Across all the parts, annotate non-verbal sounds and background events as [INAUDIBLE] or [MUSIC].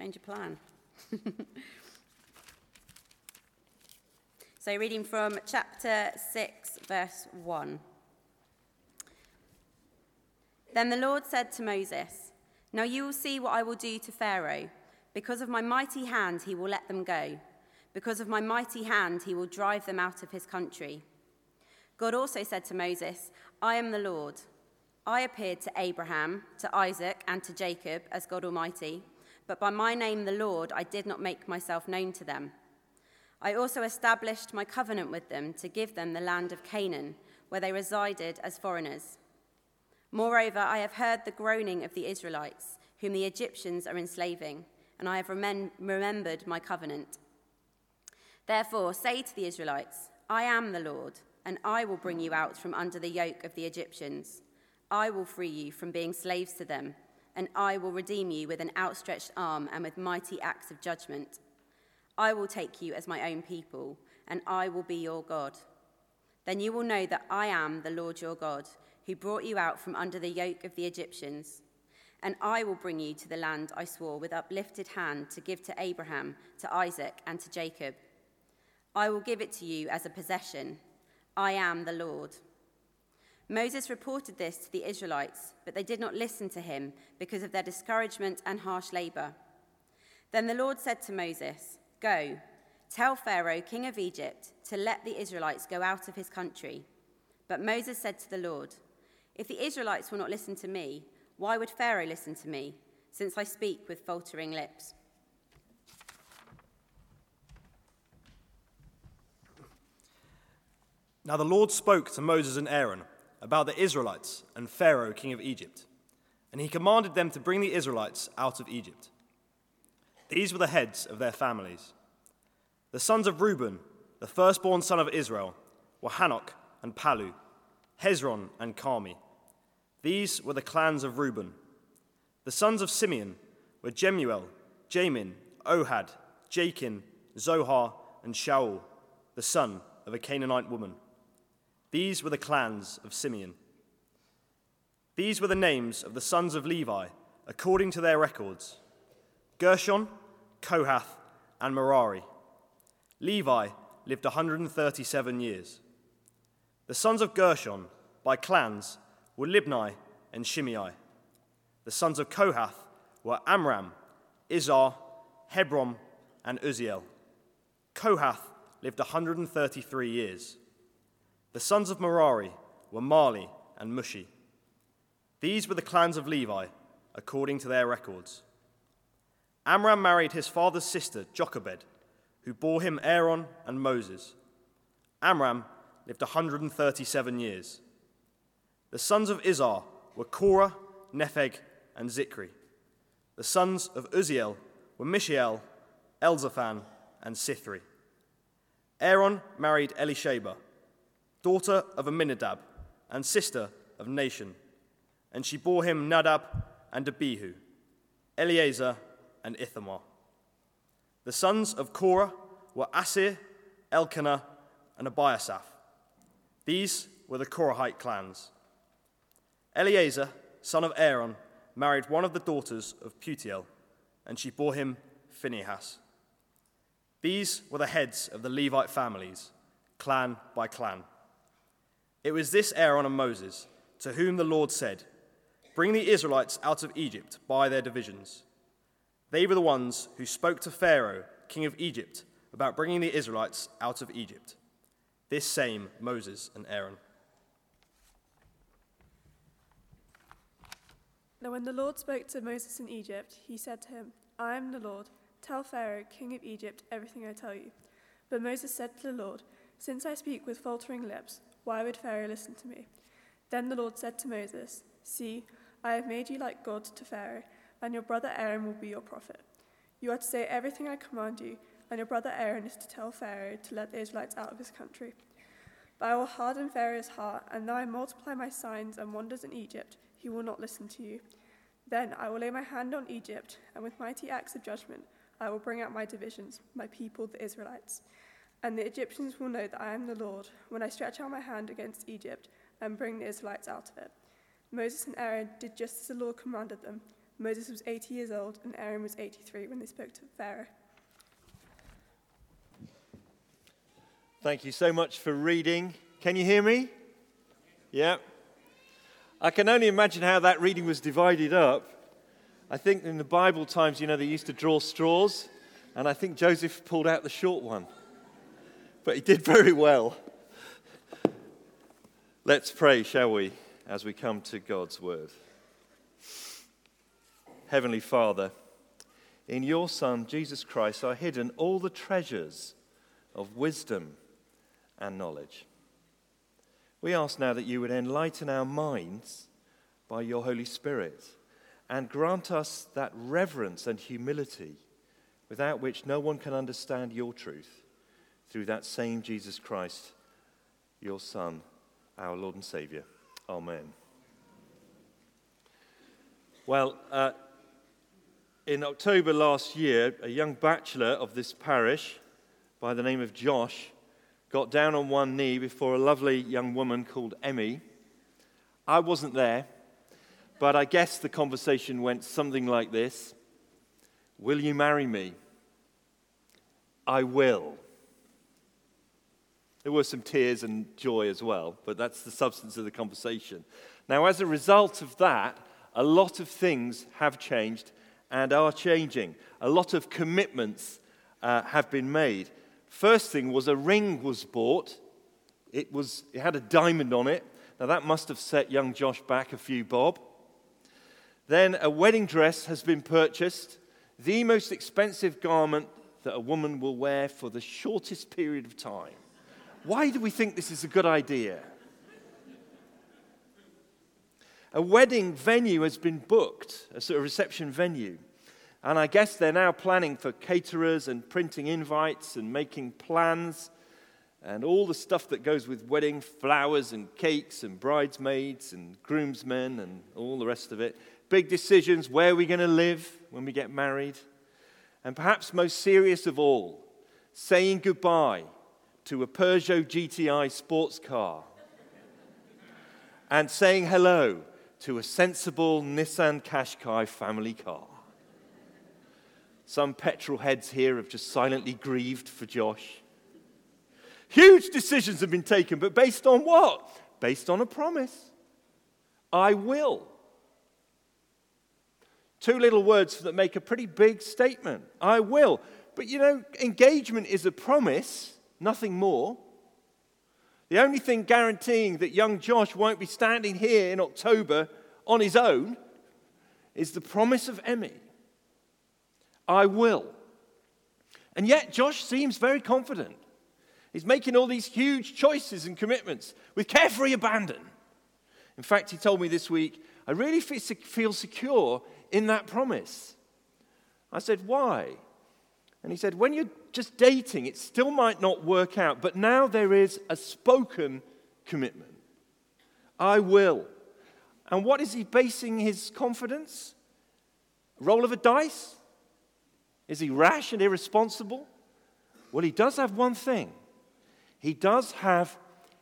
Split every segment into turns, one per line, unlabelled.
Change of plan. [LAUGHS] so, reading from chapter 6, verse 1. Then the Lord said to Moses, Now you will see what I will do to Pharaoh. Because of my mighty hand, he will let them go. Because of my mighty hand, he will drive them out of his country. God also said to Moses, I am the Lord. I appeared to Abraham, to Isaac, and to Jacob as God Almighty, but by my name, the Lord, I did not make myself known to them. I also established my covenant with them to give them the land of Canaan, where they resided as foreigners. Moreover, I have heard the groaning of the Israelites, whom the Egyptians are enslaving, and I have remem- remembered my covenant. Therefore, say to the Israelites, I am the Lord, and I will bring you out from under the yoke of the Egyptians. I will free you from being slaves to them, and I will redeem you with an outstretched arm and with mighty acts of judgment. I will take you as my own people, and I will be your God. Then you will know that I am the Lord your God who brought you out from under the yoke of the Egyptians. And I will bring you to the land I swore with uplifted hand to give to Abraham, to Isaac, and to Jacob. I will give it to you as a possession. I am the Lord. Moses reported this to the Israelites, but they did not listen to him because of their discouragement and harsh labor. Then the Lord said to Moses, Go, tell Pharaoh, king of Egypt, to let the Israelites go out of his country. But Moses said to the Lord, if the Israelites will not listen to me, why would Pharaoh listen to me, since I speak with faltering lips?
Now the Lord spoke to Moses and Aaron about the Israelites and Pharaoh, king of Egypt, and he commanded them to bring the Israelites out of Egypt. These were the heads of their families. The sons of Reuben, the firstborn son of Israel, were Hanok and Palu, Hezron and Carmi. These were the clans of Reuben. The sons of Simeon were Jemuel, Jamin, Ohad, Jachin, Zohar, and Shaul, the son of a Canaanite woman. These were the clans of Simeon. These were the names of the sons of Levi, according to their records Gershon, Kohath, and Merari. Levi lived 137 years. The sons of Gershon, by clans, were Libni and Shimei. The sons of Kohath were Amram, Izhar, Hebron, and Uzziel. Kohath lived 133 years. The sons of Merari were Mahli and Mushi. These were the clans of Levi, according to their records. Amram married his father's sister, Jochebed, who bore him Aaron and Moses. Amram lived 137 years. The sons of Izhar were Korah, Nepheg, and Zikri. The sons of Uzziel were Mishael, Elzaphan, and Sithri. Aaron married Elisheba, daughter of Aminadab and sister of Nahshon, and she bore him Nadab and Abihu, Eleazar and Ithamar. The sons of Korah were Asir, Elkanah, and Abiasaph. These were the Korahite clans. Eleazar, son of Aaron, married one of the daughters of Putiel, and she bore him Phinehas. These were the heads of the Levite families, clan by clan. It was this Aaron and Moses to whom the Lord said, Bring the Israelites out of Egypt by their divisions. They were the ones who spoke to Pharaoh, king of Egypt, about bringing the Israelites out of Egypt. This same Moses and Aaron.
Now, when the Lord spoke to Moses in Egypt, he said to him, I am the Lord. Tell Pharaoh, king of Egypt, everything I tell you. But Moses said to the Lord, Since I speak with faltering lips, why would Pharaoh listen to me? Then the Lord said to Moses, See, I have made you like God to Pharaoh, and your brother Aaron will be your prophet. You are to say everything I command you, and your brother Aaron is to tell Pharaoh to let the Israelites out of his country. But I will harden Pharaoh's heart, and though I multiply my signs and wonders in Egypt, he will not listen to you. Then I will lay my hand on Egypt, and with mighty acts of judgment, I will bring out my divisions, my people, the Israelites. And the Egyptians will know that I am the Lord when I stretch out my hand against Egypt and bring the Israelites out of it. Moses and Aaron did just as the Lord commanded them. Moses was 80 years old and Aaron was 83 when they spoke to Pharaoh.
Thank you so much for reading. Can you hear me? Yeah. I can only imagine how that reading was divided up. I think in the Bible times, you know, they used to draw straws, and I think Joseph pulled out the short one. But he did [LAUGHS] very well. Let's pray, shall we, as we come to God's word. Heavenly Father, in your Son, Jesus Christ, are hidden all the treasures of wisdom and knowledge. We ask now that you would enlighten our minds by your Holy Spirit and grant us that reverence and humility without which no one can understand your truth through that same Jesus Christ, your Son, our Lord and Savior. Amen. Well, uh, in October last year, a young bachelor of this parish by the name of Josh got down on one knee before a lovely young woman called Emmy. I wasn't there, but I guess the conversation went something like this Will you marry me? I will. There were some tears and joy as well, but that's the substance of the conversation. Now, as a result of that, a lot of things have changed and are changing. A lot of commitments uh, have been made. First thing was a ring was bought. It, was, it had a diamond on it. Now, that must have set young Josh back a few bob. Then, a wedding dress has been purchased, the most expensive garment that a woman will wear for the shortest period of time. Why do we think this is a good idea? A wedding venue has been booked, a sort of reception venue. And I guess they're now planning for caterers and printing invites and making plans and all the stuff that goes with wedding flowers and cakes and bridesmaids and groomsmen and all the rest of it. Big decisions where are we going to live when we get married? And perhaps most serious of all, saying goodbye to a Peugeot GTI sports car and saying hello to a sensible Nissan Qashqai family car. Some petrol heads here have just silently grieved for Josh. Huge decisions have been taken, but based on what? Based on a promise. I will. Two little words that make a pretty big statement. I will. But you know, engagement is a promise, nothing more. The only thing guaranteeing that young Josh won't be standing here in October on his own is the promise of Emmy. I will. And yet, Josh seems very confident. He's making all these huge choices and commitments with carefree abandon. In fact, he told me this week, I really feel secure in that promise. I said, Why? And he said, When you're just dating, it still might not work out, but now there is a spoken commitment. I will. And what is he basing his confidence? Roll of a dice? Is he rash and irresponsible? Well, he does have one thing he does have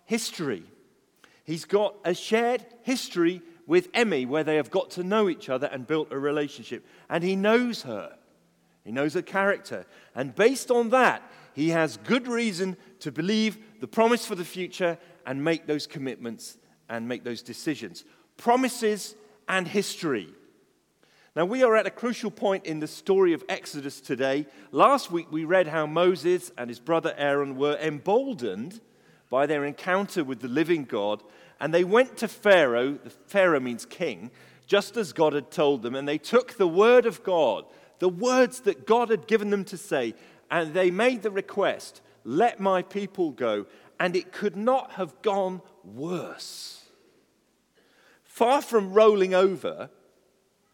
history. He's got a shared history with Emmy where they have got to know each other and built a relationship. And he knows her, he knows her character. And based on that, he has good reason to believe the promise for the future and make those commitments and make those decisions. Promises and history. Now, we are at a crucial point in the story of Exodus today. Last week, we read how Moses and his brother Aaron were emboldened by their encounter with the living God, and they went to Pharaoh, the Pharaoh means king, just as God had told them, and they took the word of God, the words that God had given them to say, and they made the request, Let my people go. And it could not have gone worse. Far from rolling over,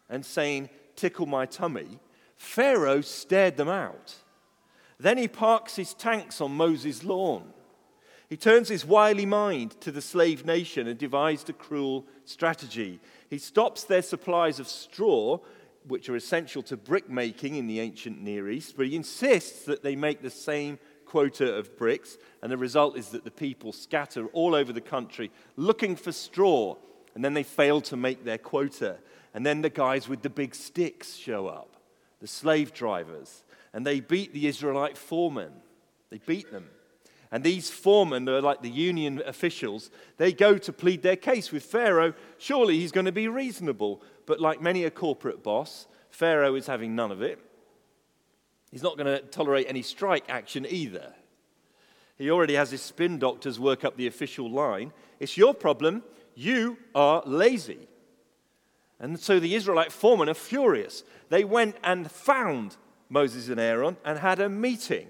and saying, Tickle my tummy, Pharaoh stared them out. Then he parks his tanks on Moses' lawn. He turns his wily mind to the slave nation and devised a cruel strategy. He stops their supplies of straw, which are essential to brick making in the ancient Near East, but he insists that they make the same quota of bricks, and the result is that the people scatter all over the country looking for straw, and then they fail to make their quota. And then the guys with the big sticks show up, the slave drivers, and they beat the Israelite foremen. They beat them. And these foremen are like the union officials. They go to plead their case with Pharaoh. Surely he's going to be reasonable. But like many a corporate boss, Pharaoh is having none of it. He's not going to tolerate any strike action either. He already has his spin doctors work up the official line. It's your problem. You are lazy. And so the Israelite foremen are furious. They went and found Moses and Aaron and had a meeting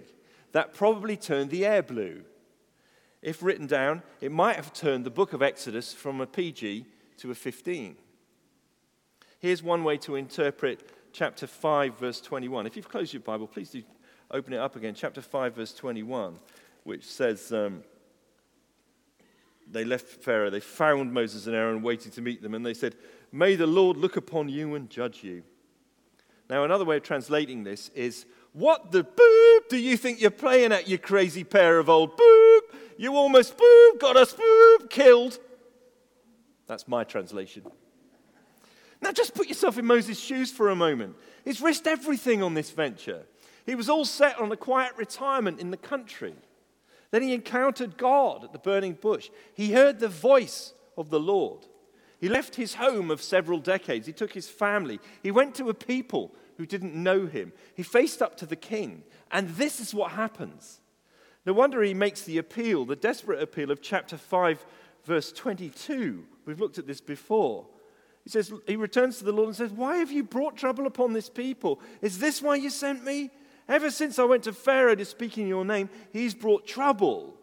that probably turned the air blue. If written down, it might have turned the book of Exodus from a PG to a 15. Here's one way to interpret chapter 5, verse 21. If you've closed your Bible, please do open it up again. Chapter 5, verse 21, which says, um, They left Pharaoh, they found Moses and Aaron waiting to meet them, and they said, May the Lord look upon you and judge you. Now, another way of translating this is, What the boop do you think you're playing at, you crazy pair of old boop? You almost boop, got us boop, killed. That's my translation. Now, just put yourself in Moses' shoes for a moment. He's risked everything on this venture. He was all set on a quiet retirement in the country. Then he encountered God at the burning bush. He heard the voice of the Lord. He left his home of several decades. He took his family. He went to a people who didn't know him. He faced up to the king. And this is what happens. No wonder he makes the appeal, the desperate appeal of chapter 5, verse 22. We've looked at this before. He says, he returns to the Lord and says, Why have you brought trouble upon this people? Is this why you sent me? Ever since I went to Pharaoh to speak in your name, he's brought trouble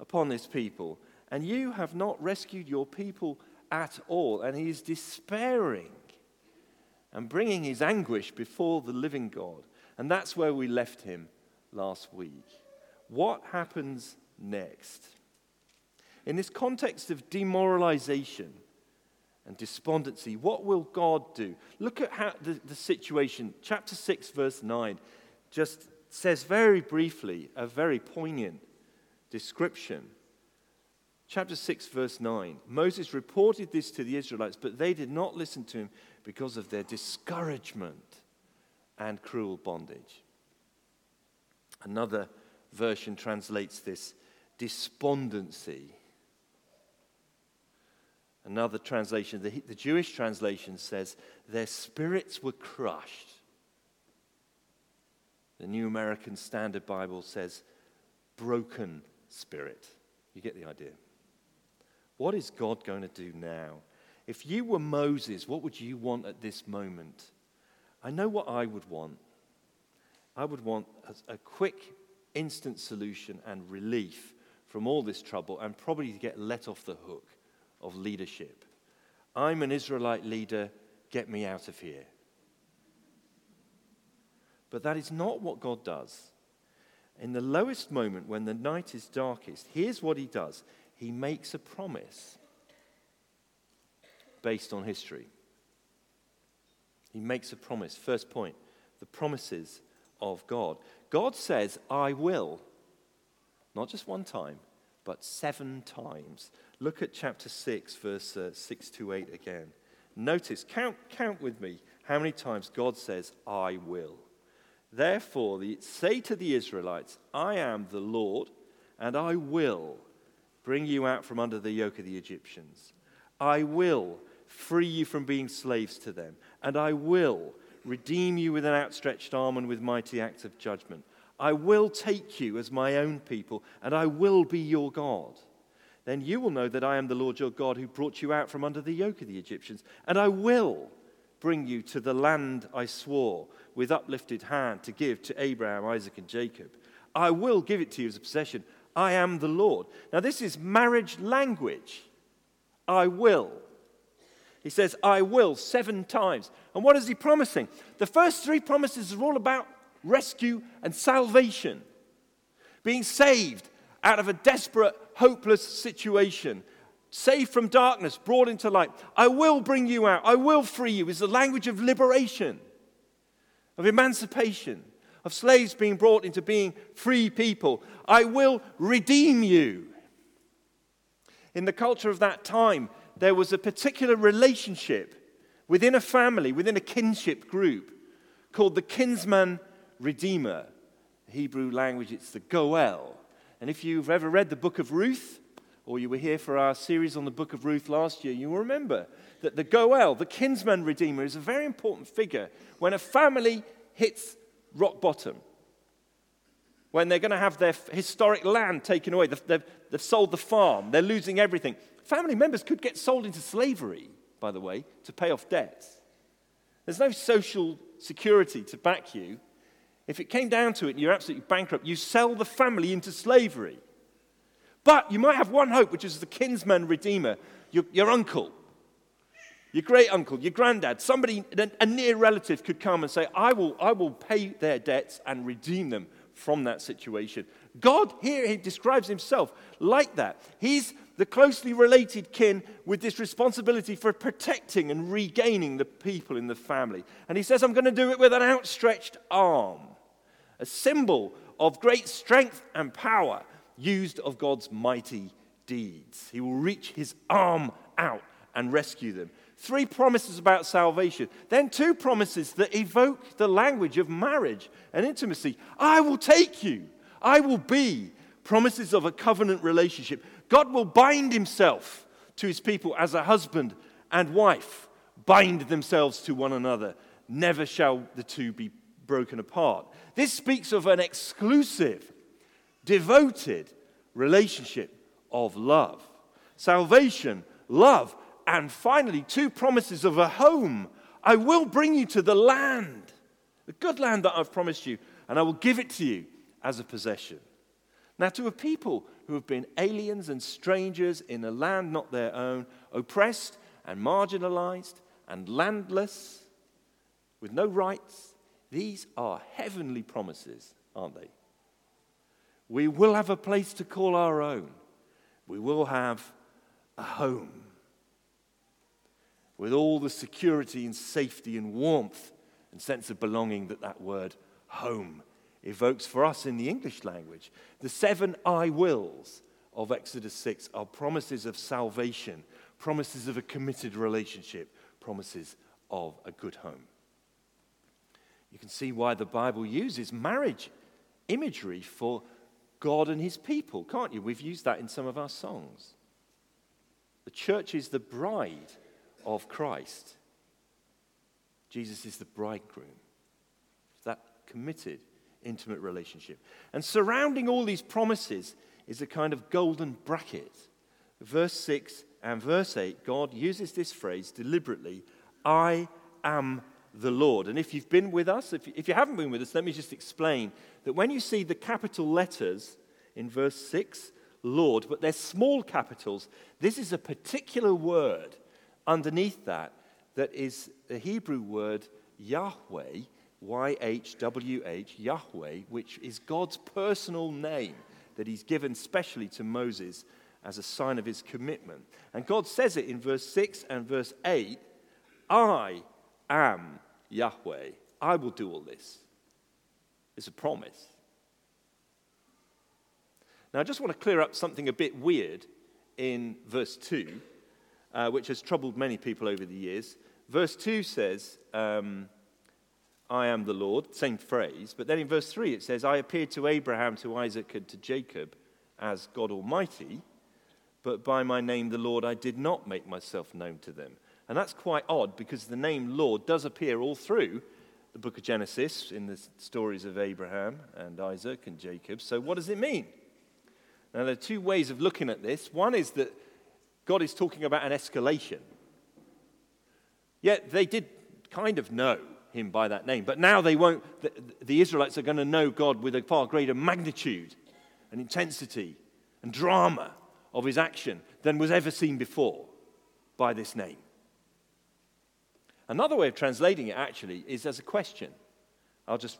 upon this people. And you have not rescued your people at all. And he is despairing and bringing his anguish before the living God. And that's where we left him last week. What happens next? In this context of demoralization and despondency, what will God do? Look at how the, the situation, chapter 6, verse 9, just says very briefly a very poignant description chapter 6, verse 9. Moses reported this to the Israelites, but they did not listen to him because of their discouragement and cruel bondage. Another version translates this despondency. Another translation, the, the Jewish translation says, their spirits were crushed. The New American Standard Bible says, broken spirit. You get the idea. What is God going to do now? If you were Moses, what would you want at this moment? I know what I would want. I would want a, quick, instant solution and relief from all this trouble and probably to get let off the hook of leadership. I'm an Israelite leader, get me out of here. But that is not what God does. In the lowest moment, when the night is darkest, here's what he does he makes a promise based on history. He makes a promise. First point the promises of God. God says, I will. Not just one time, but seven times. Look at chapter 6, verse uh, 6 to 8 again. Notice, count, count with me how many times God says, I will. Therefore, the, say to the Israelites, I am the Lord, and I will bring you out from under the yoke of the Egyptians. I will free you from being slaves to them, and I will redeem you with an outstretched arm and with mighty acts of judgment. I will take you as my own people, and I will be your God. Then you will know that I am the Lord your God who brought you out from under the yoke of the Egyptians, and I will bring you to the land I swore with uplifted hand to give to Abraham, Isaac, and Jacob. I will give it to you as a possession. I am the Lord. Now, this is marriage language. I will. He says, I will, seven times. And what is he promising? The first three promises are all about rescue and salvation, being saved out of a desperate, hopeless situation, saved from darkness, brought into light. I will bring you out. I will free you is the language of liberation, of emancipation of slaves being brought into being free people. I will redeem you. In the culture of that time, there was a particular relationship within a family, within a kinship group called the kinsman redeemer. Hebrew language, it's the Goel. And if you've ever read the book of Ruth, or you were here for our series on the book of Ruth last year, you will remember that the Goel, the kinsman redeemer, is a very important figure when a family hits rock bottom. When they're going to have their historic land taken away, they've, they've sold the farm, they're losing everything. Family members could get sold into slavery, by the way, to pay off debts. There's no social security to back you. If it came down to it and you're absolutely bankrupt, you sell the family into slavery. But you might have one hope, which is the kinsman redeemer, your, your uncle, your great uncle, your granddad, somebody, a near relative could come and say, I will, I will pay their debts and redeem them from that situation. God here he describes himself like that. He's the closely related kin with this responsibility for protecting and regaining the people in the family. And he says, I'm going to do it with an outstretched arm, a symbol of great strength and power used of God's mighty deeds. He will reach his arm out and rescue them. Three promises about salvation. Then two promises that evoke the language of marriage and intimacy. I will take you. I will be. Promises of a covenant relationship. God will bind himself to his people as a husband and wife bind themselves to one another. Never shall the two be broken apart. This speaks of an exclusive devoted relationship of love. Salvation, love, and finally, two promises of a home. I will bring you to the land, the good land that I've promised you, and I will give it to you as a possession. Now, to a people who have been aliens and strangers in a land not their own, oppressed and marginalized and landless, with no rights, these are heavenly promises, aren't they? We will have a place to call our own. We will have a home with all the security and safety and warmth and sense of belonging that that word home evokes for us in the English language. The seven I wills of Exodus 6 are promises of salvation, promises of a committed relationship, promises of a good home. You can see why the Bible uses marriage imagery for God and his people, can't you? We've used that in some of our songs. The church is the bride of Christ. Jesus is the bridegroom. That committed, intimate relationship. And surrounding all these promises is a kind of golden bracket. Verse 6 and verse 8, God uses this phrase deliberately I am the Lord. And if you've been with us, if, if you haven't been with us, let me just explain that when you see the capital letters in verse 6, Lord, but they're small capitals, this is a particular word underneath that that is the Hebrew word Yahweh, Y H W H, Yahweh, which is God's personal name that he's given specially to Moses as a sign of his commitment. And God says it in verse 6 and verse 8 I am Yahweh. I will do all this. It's a promise. Now, I just want to clear up something a bit weird in verse 2, uh, which has troubled many people over the years. Verse 2 says, um, I am the Lord, same phrase, but then in verse 3 it says, I appeared to Abraham, to Isaac, and to Jacob as God Almighty, but by my name, the Lord, I did not make myself known to them. And that's quite odd because the name Lord does appear all through the book of Genesis in the stories of Abraham and Isaac and Jacob. So, what does it mean? Now, there are two ways of looking at this. One is that God is talking about an escalation. Yet they did kind of know him by that name, but now they won't. The, the Israelites are going to know God with a far greater magnitude and intensity and drama of his action than was ever seen before by this name. Another way of translating it actually is as a question. I'll just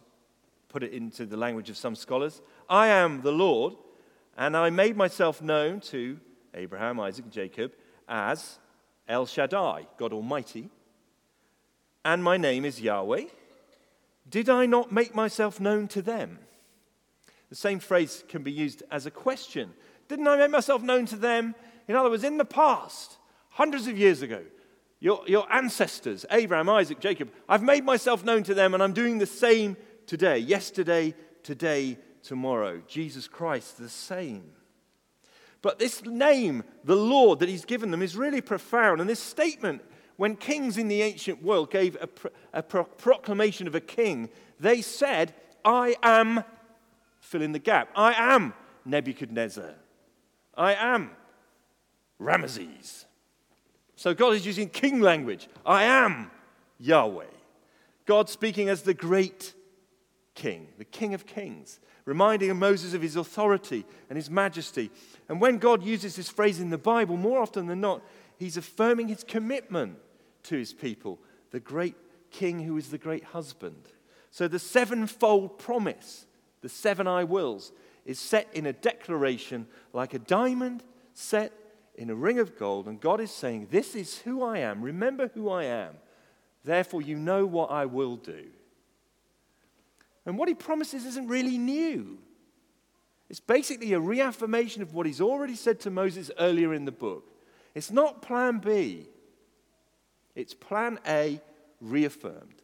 put it into the language of some scholars. I am the Lord, and I made myself known to Abraham, Isaac, and Jacob as El Shaddai, God Almighty, and my name is Yahweh. Did I not make myself known to them? The same phrase can be used as a question. Didn't I make myself known to them? In other words, in the past, hundreds of years ago, your, your ancestors, Abraham, Isaac, Jacob, I've made myself known to them, and I'm doing the same today. Yesterday, today, tomorrow. Jesus Christ, the same. But this name, the Lord, that he's given them is really profound. And this statement, when kings in the ancient world gave a, pro- a pro- proclamation of a king, they said, I am, fill in the gap, I am Nebuchadnezzar. I am Ramesses. So God is using king language. I am Yahweh. God speaking as the great king, the king of kings, reminding Moses of his authority and his majesty. And when God uses this phrase in the Bible, more often than not, he's affirming his commitment to his people, the great king who is the great husband. So the sevenfold promise, the seven I wills, is set in a declaration like a diamond set in a ring of gold, and God is saying, This is who I am. Remember who I am. Therefore, you know what I will do. And what he promises isn't really new. It's basically a reaffirmation of what he's already said to Moses earlier in the book. It's not plan B, it's plan A reaffirmed.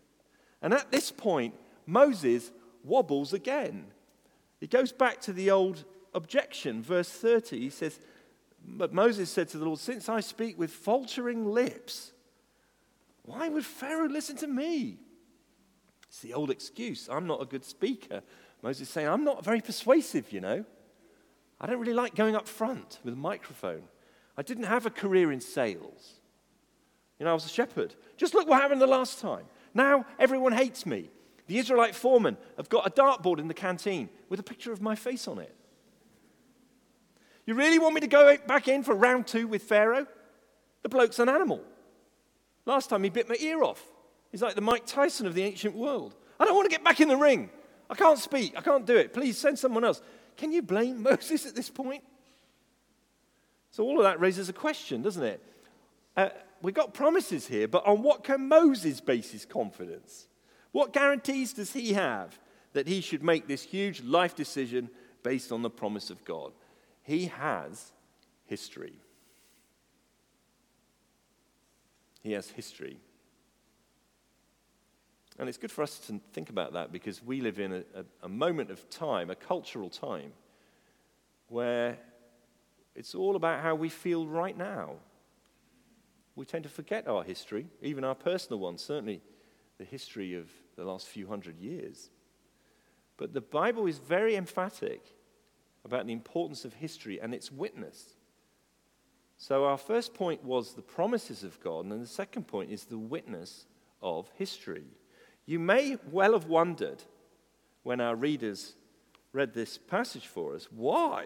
And at this point, Moses wobbles again. He goes back to the old objection, verse 30. He says, but Moses said to the Lord, Since I speak with faltering lips, why would Pharaoh listen to me? It's the old excuse I'm not a good speaker. Moses is saying, I'm not very persuasive, you know. I don't really like going up front with a microphone. I didn't have a career in sales. You know, I was a shepherd. Just look what happened the last time. Now everyone hates me. The Israelite foremen have got a dartboard in the canteen with a picture of my face on it. You really want me to go back in for round two with Pharaoh? The bloke's an animal. Last time he bit my ear off. He's like the Mike Tyson of the ancient world. I don't want to get back in the ring. I can't speak. I can't do it. Please send someone else. Can you blame [LAUGHS] Moses at this point? So, all of that raises a question, doesn't it? Uh, we've got promises here, but on what can Moses base his confidence? What guarantees does he have that he should make this huge life decision based on the promise of God? He has history. He has history. And it's good for us to think about that because we live in a, a, a, moment of time, a cultural time, where it's all about how we feel right now. We tend to forget our history, even our personal one, certainly the history of the last few hundred years. But the Bible is very emphatic about the importance of history and its witness. So, our first point was the promises of God, and then the second point is the witness of history. You may well have wondered when our readers read this passage for us why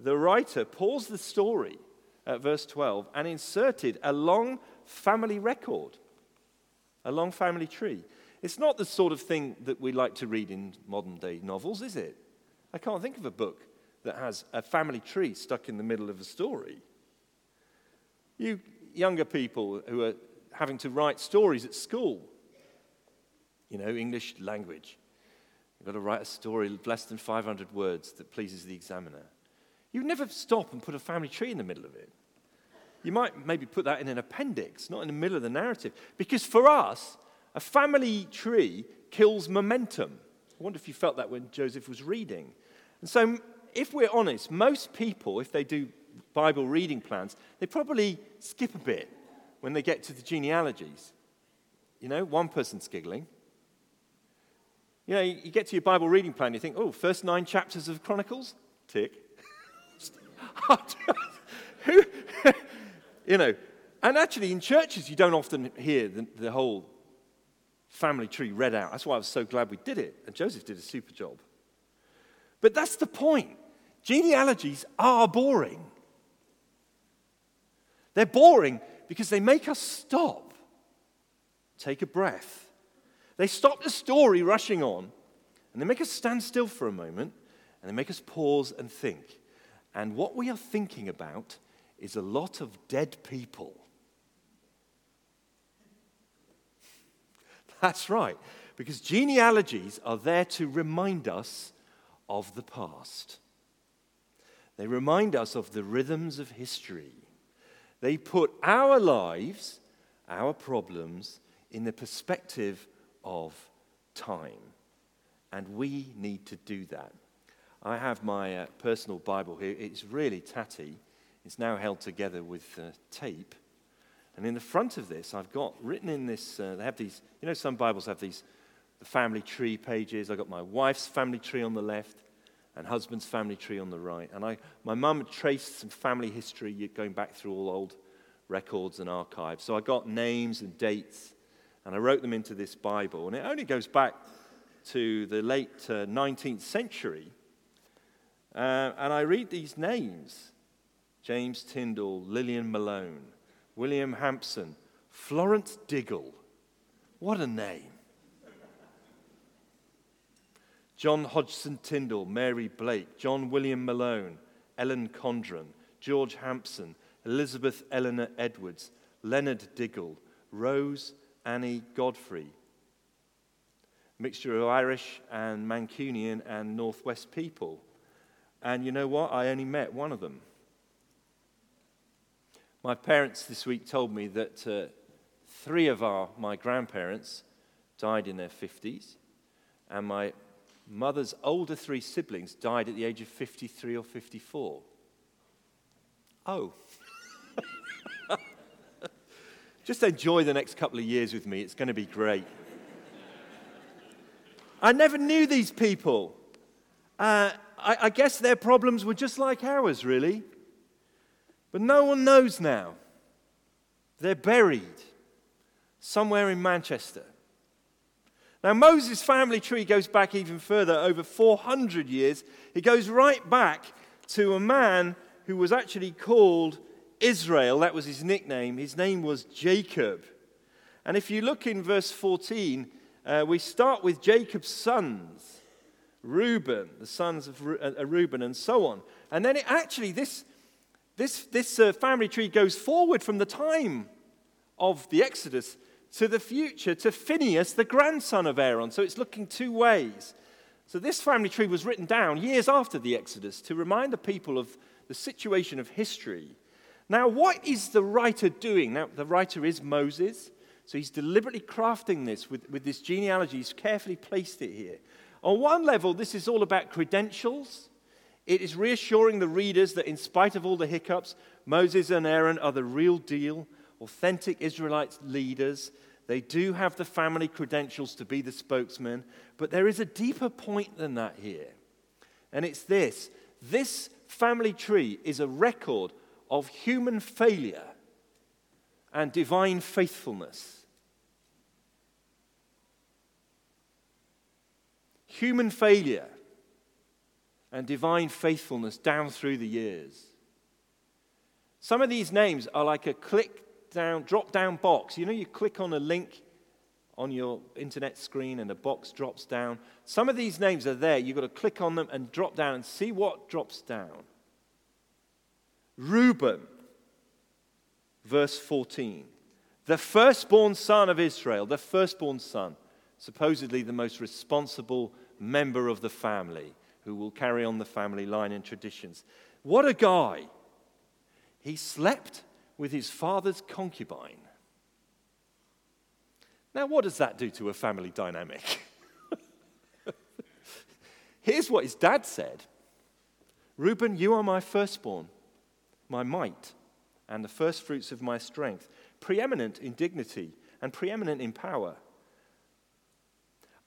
the writer paused the story at verse 12 and inserted a long family record, a long family tree. It's not the sort of thing that we like to read in modern day novels, is it? I can't think of a book that has a family tree stuck in the middle of a story. You younger people who are having to write stories at school, you know, English language, you've got to write a story of less than 500 words that pleases the examiner. You never stop and put a family tree in the middle of it. You might maybe put that in an appendix, not in the middle of the narrative. Because for us, a family tree kills momentum. I wonder if you felt that when Joseph was reading. And so if we're honest, most people, if they do Bible reading plans, they probably skip a bit when they get to the genealogies. You know, one person's giggling. You know, you get to your Bible reading plan, you think, oh, first nine chapters of Chronicles? Tick. [LAUGHS] Who, [LAUGHS] you know, and actually in churches you don't often hear the, the whole family tree read out. That's why I was so glad we did it. And Joseph did a super job. But that's the point. Genealogies are boring. They're boring because they make us stop, take a breath. They stop the story rushing on, and they make us stand still for a moment, and they make us pause and think. And what we are thinking about is a lot of dead people. [LAUGHS] That's right, because genealogies are there to remind us of the past. They remind us of the rhythms of history. They put our lives our problems in the perspective of time. And we need to do that. I have my uh, personal Bible here. It's really tatty. It's now held together with uh, tape. And in the front of this, I've got written in this, uh, they have these, you know, some Bibles have these the family tree pages. I've got my wife's family tree on the left and husband's family tree on the right. And I, my mum had traced some family history going back through all old records and archives. So I got names and dates and I wrote them into this Bible. And it only goes back to the late uh, 19th century. Uh, and I read these names James Tyndall, Lillian Malone, William Hampson, Florence Diggle. What a name. John Hodgson Tyndall, Mary Blake, John William Malone, Ellen Condren, George Hampson, Elizabeth Eleanor Edwards, Leonard Diggle, Rose Annie Godfrey. Mixture of Irish and Mancunian and Northwest people. And you know what? I only met one of them. My parents this week told me that uh, three of our, my grandparents died in their 50s, and my mother's older three siblings died at the age of 53 or 54. Oh. [LAUGHS] Just enjoy the next couple of years with me, it's going to be great. I never knew these people. Uh, I, I guess their problems were just like ours, really. But no one knows now. They're buried somewhere in Manchester. Now, Moses' family tree goes back even further, over 400 years. It goes right back to a man who was actually called Israel. That was his nickname. His name was Jacob. And if you look in verse 14, uh, we start with Jacob's sons Reuben, the sons of uh, Reuben, and so on. And then it actually, this, this, this uh, family tree goes forward from the time of the Exodus to the future to Phinehas, the grandson of Aaron. So it's looking two ways. So this family tree was written down years after the Exodus to remind the people of the situation of history. Now, what is the writer doing? Now, the writer is Moses. So he's deliberately crafting this with, with this genealogy. He's carefully placed it here. On one level, this is all about credentials. It is reassuring the readers that, in spite of all the hiccups, Moses and Aaron are the real deal, authentic Israelite leaders. They do have the family credentials to be the spokesman, but there is a deeper point than that here. And it's this this family tree is a record of human failure and divine faithfulness. Human failure and divine faithfulness down through the years. Some of these names are like a click down, drop down box. You know, you click on a link on your internet screen and a box drops down. Some of these names are there. You've got to click on them and drop down and see what drops down. Reuben, verse 14. The firstborn son of Israel, the firstborn son, supposedly the most responsible member of the family who will carry on the family line and traditions. What a guy! He slept with his father's concubine. Now, what does that do to a family dynamic? [LAUGHS] Here's what his dad said Reuben, you are my firstborn, my might, and the firstfruits of my strength, preeminent in dignity and preeminent in power,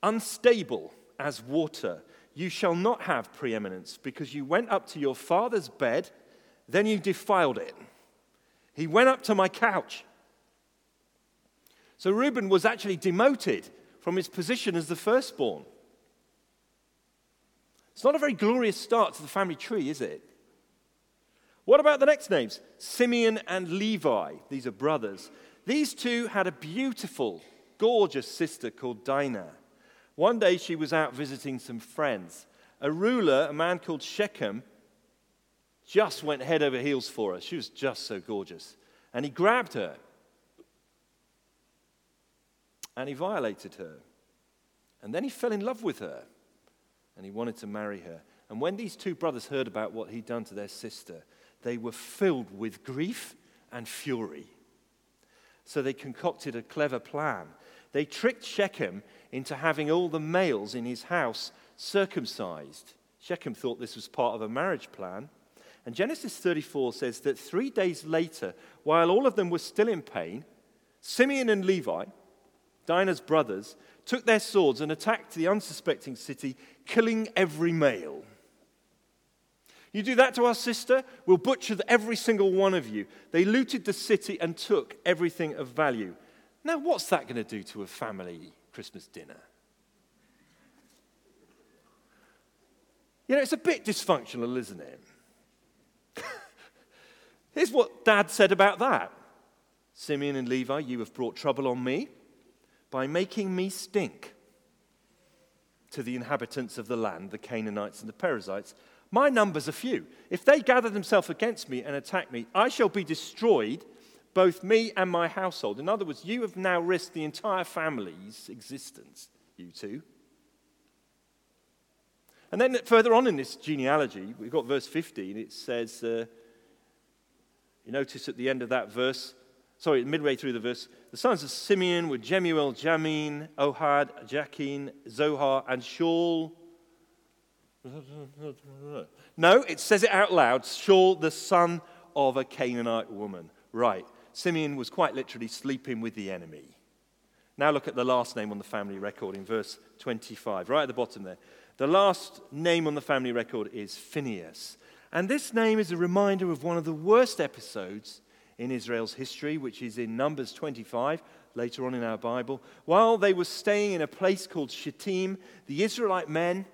unstable as water you shall not have preeminence because you went up to your father's bed, then you defiled it. He went up to my couch. So Reuben was actually demoted from his position as the firstborn. It's not a very glorious start to the family tree, is it? What about the next names? Simeon and Levi. These are brothers. These two had a beautiful, gorgeous sister called Dinah. One day she was out visiting some friends. A ruler, a man called Shechem, just went head over heels for her. She was just so gorgeous. And he grabbed her and he violated her. And then he fell in love with her and he wanted to marry her. And when these two brothers heard about what he'd done to their sister, they were filled with grief and fury. So they concocted a clever plan. They tricked Shechem into having all the males in his house circumcised. Shechem thought this was part of a marriage plan. And Genesis 34 says that three days later, while all of them were still in pain, Simeon and Levi, Dinah's brothers, took their swords and attacked the unsuspecting city, killing every male. You do that to our sister, we'll butcher every single one of you. They looted the city and took everything of value. Now, what's that going to do to a family Christmas dinner? You know, it's a bit dysfunctional, isn't it? [LAUGHS] Here's what Dad said about that Simeon and Levi, you have brought trouble on me by making me stink to the inhabitants of the land, the Canaanites and the Perizzites. My numbers are few. If they gather themselves against me and attack me, I shall be destroyed, both me and my household. In other words, you have now risked the entire family's existence, you two. And then further on in this genealogy, we've got verse 15. It says, uh, you notice at the end of that verse, sorry, midway through the verse, the sons of Simeon were Jemuel, Jamin, Ohad, Jachin, Zohar, and Shaul. No, it says it out loud Shaul, the son of a Canaanite woman. Right. Simeon was quite literally sleeping with the enemy. Now look at the last name on the family record in verse 25, right at the bottom there. The last name on the family record is Phinehas. And this name is a reminder of one of the worst episodes in Israel's history, which is in Numbers 25, later on in our Bible. While they were staying in a place called Shittim, the Israelite men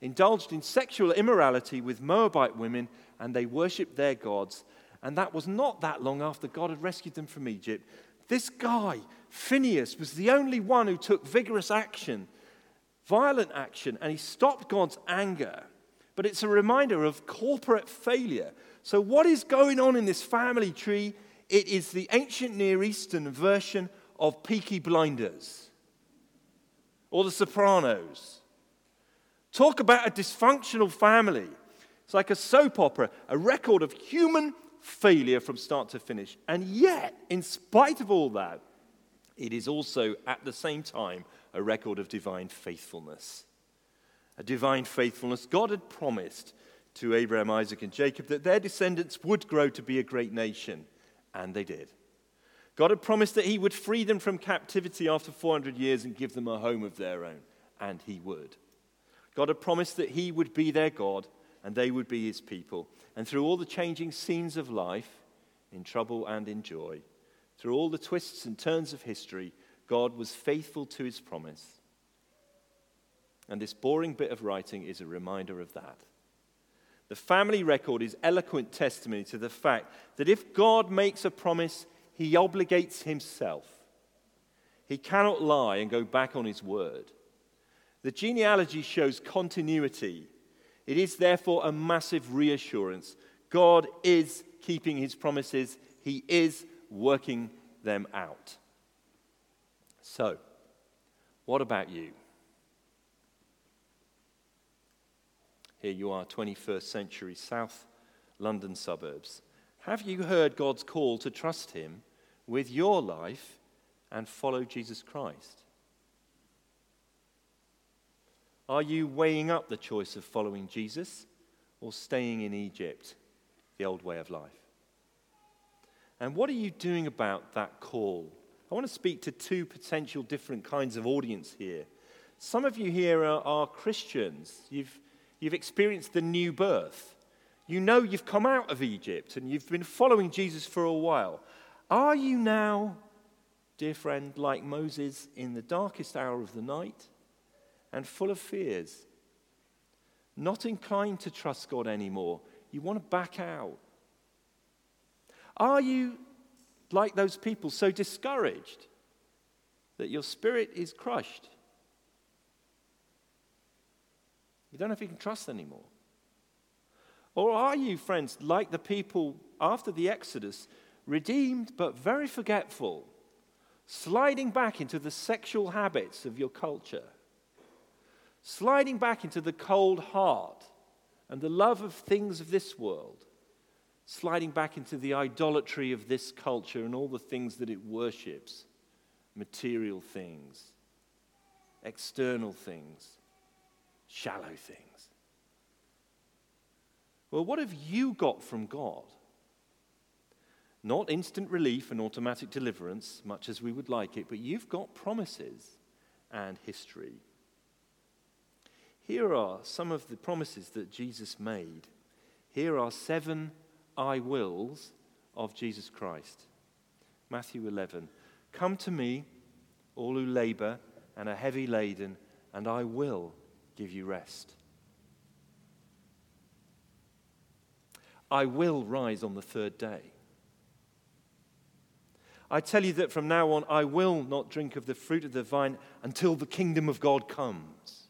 indulged in sexual immorality with Moabite women and they worshipped their gods. And that was not that long after God had rescued them from Egypt. This guy, Phinehas, was the only one who took vigorous action, violent action, and he stopped God's anger but it's a reminder of corporate failure. So, what is going on in this family tree? It is the ancient Near Eastern version of Peaky Blinders or The Sopranos. Talk about a dysfunctional family. It's like a soap opera, a record of human failure from start to finish. And yet, in spite of all that, it is also at the same time a record of divine faithfulness a divine faithfulness. God had promised to Abraham, Isaac, and Jacob that their descendants would grow to be a great nation, and they did. God had promised that He would free them from captivity after 400 years and give them a home of their own, and He would. God had promised that He would be their God and they would be His people. And through all the changing scenes of life, in trouble and in joy, through all the twists and turns of history, God was faithful to His promise and this boring bit of writing is a reminder of that. The family record is eloquent testimony to the fact that if God makes a promise, he obligates himself. He cannot lie and go back on his word. The genealogy shows continuity. It is therefore a massive reassurance. God is keeping his promises, he is working them out. So, what about you? Here you are, 21st century South London suburbs. Have you heard God's call to trust Him with your life and follow Jesus Christ? Are you weighing up the choice of following Jesus or staying in Egypt, the old way of life? And what are you doing about that call? I want to speak to two potential different kinds of audience here. Some of you here are, are Christians. You've You've experienced the new birth. You know you've come out of Egypt and you've been following Jesus for a while. Are you now, dear friend, like Moses in the darkest hour of the night and full of fears? Not inclined to trust God anymore. You want to back out. Are you like those people so discouraged that your spirit is crushed? You don't know if you can trust anymore. Or are you, friends, like the people after the Exodus, redeemed but very forgetful, sliding back into the sexual habits of your culture, sliding back into the cold heart and the love of things of this world, sliding back into the idolatry of this culture and all the things that it worships material things, external things, shallow things. Well, what have you got from God? Not instant relief and automatic deliverance, much as we would like it, but you've got promises and history. Here are some of the promises that Jesus made. Here are seven I wills of Jesus Christ. Matthew 11 Come to me, all who labor and are heavy laden, and I will give you rest. I will rise on the third day. I tell you that from now on I will not drink of the fruit of the vine until the kingdom of God comes.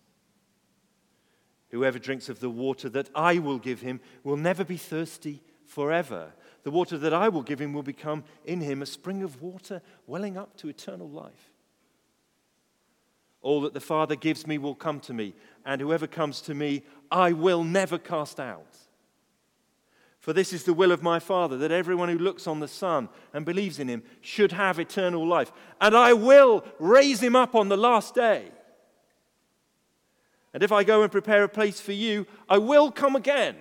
Whoever drinks of the water that I will give him will never be thirsty forever. The water that I will give him will become in him a spring of water welling up to eternal life. All that the Father gives me will come to me, and whoever comes to me, I will never cast out. For this is the will of my Father, that everyone who looks on the Son and believes in him should have eternal life. And I will raise him up on the last day. And if I go and prepare a place for you, I will come again,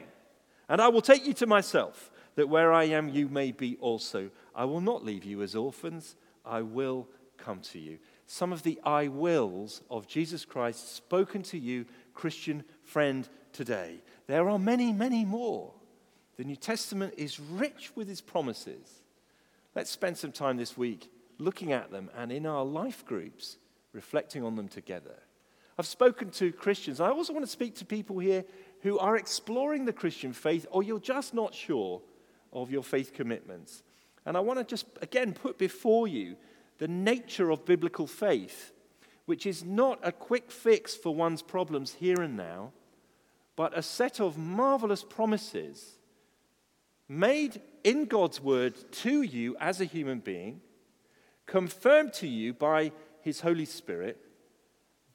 and I will take you to myself, that where I am, you may be also. I will not leave you as orphans, I will come to you. Some of the I wills of Jesus Christ spoken to you, Christian friend, today. There are many, many more. The New Testament is rich with his promises. Let's spend some time this week looking at them and in our life groups, reflecting on them together. I've spoken to Christians. I also want to speak to people here who are exploring the Christian faith or you're just not sure of your faith commitments. And I want to just, again, put before you the nature of biblical faith, which is not a quick fix for one's problems here and now, but a set of marvelous promises made in God's word to you as a human being, confirmed to you by his Holy Spirit,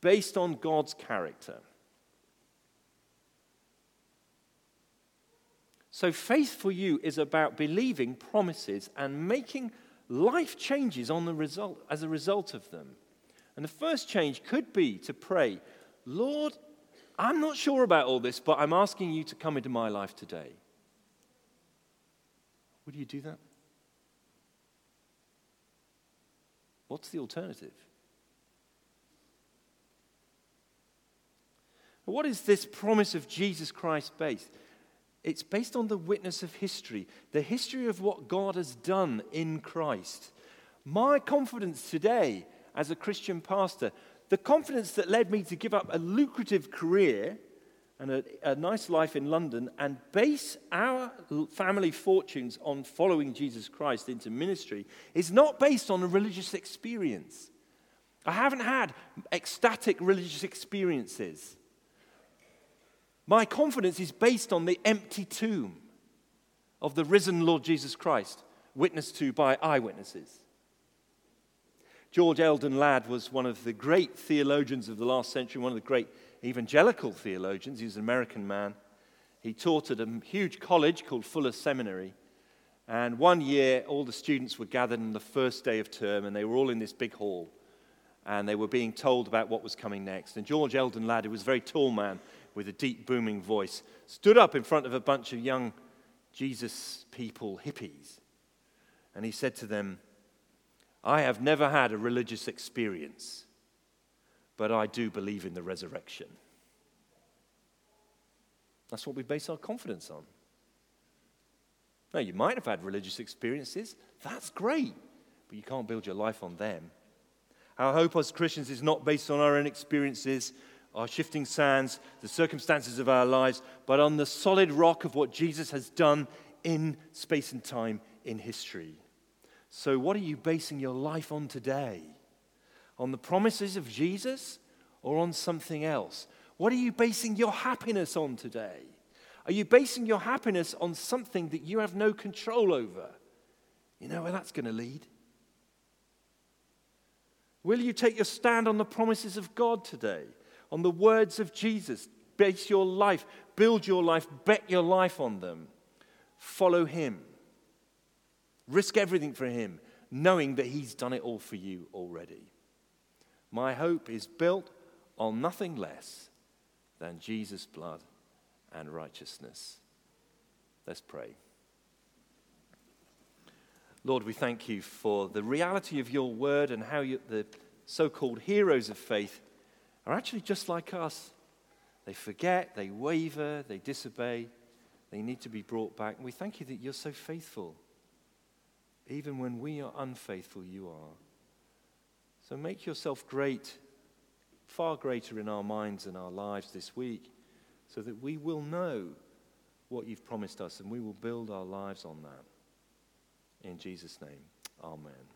based on God's character. So, faith for you is about believing promises and making life changes on the result, as a result of them. And the first change could be to pray, Lord, I'm not sure about all this, but I'm asking you to come into my life today. Would you do that? What's the alternative? What is this promise of Jesus Christ based? It's based on the witness of history, the history of what God has done in Christ. My confidence today as a Christian pastor, the confidence that led me to give up a lucrative career and a, a, nice life in London and base our family fortunes on following Jesus Christ into ministry is not based on a religious experience. I haven't had ecstatic religious experiences. My confidence is based on the empty tomb of the risen Lord Jesus Christ, witnessed to by eyewitnesses. George Eldon Ladd was one of the great theologians of the last century, one of the great evangelical theologians. He was an American man. He taught at a huge college called Fuller Seminary. And one year, all the students were gathered on the first day of term, and they were all in this big hall. And they were being told about what was coming next. And George Eldon Ladd, who was a very tall man with a deep, booming voice, stood up in front of a bunch of young Jesus people, hippies. And he said to them, I have never had a religious experience but I do believe in the resurrection. That's what we base our confidence on. Now, you might have had religious experiences. That's great, but you can't build your life on them. Our hope as Christians is not based on our own experiences, our shifting sands, the circumstances of our lives, but on the solid rock of what Jesus has done in space and time in history. So, what are you basing your life on today? On the promises of Jesus or on something else? What are you basing your happiness on today? Are you basing your happiness on something that you have no control over? You know where that's going to lead? Will you take your stand on the promises of God today? On the words of Jesus? Base your life, build your life, bet your life on them? follow him. Risk everything for him, knowing that he's done it all for you already. My hope is built on nothing less than Jesus' blood and righteousness. Let's pray. Lord, we thank you for the reality of your word and how you, the so called heroes of faith are actually just like us. They forget, they waver, they disobey, they need to be brought back. And we thank you that you're so faithful. Even when we are unfaithful, you are. So make yourself great, far greater in our minds and our lives this week, so that we will know what you've promised us and we will build our lives on that. In Jesus' name, amen.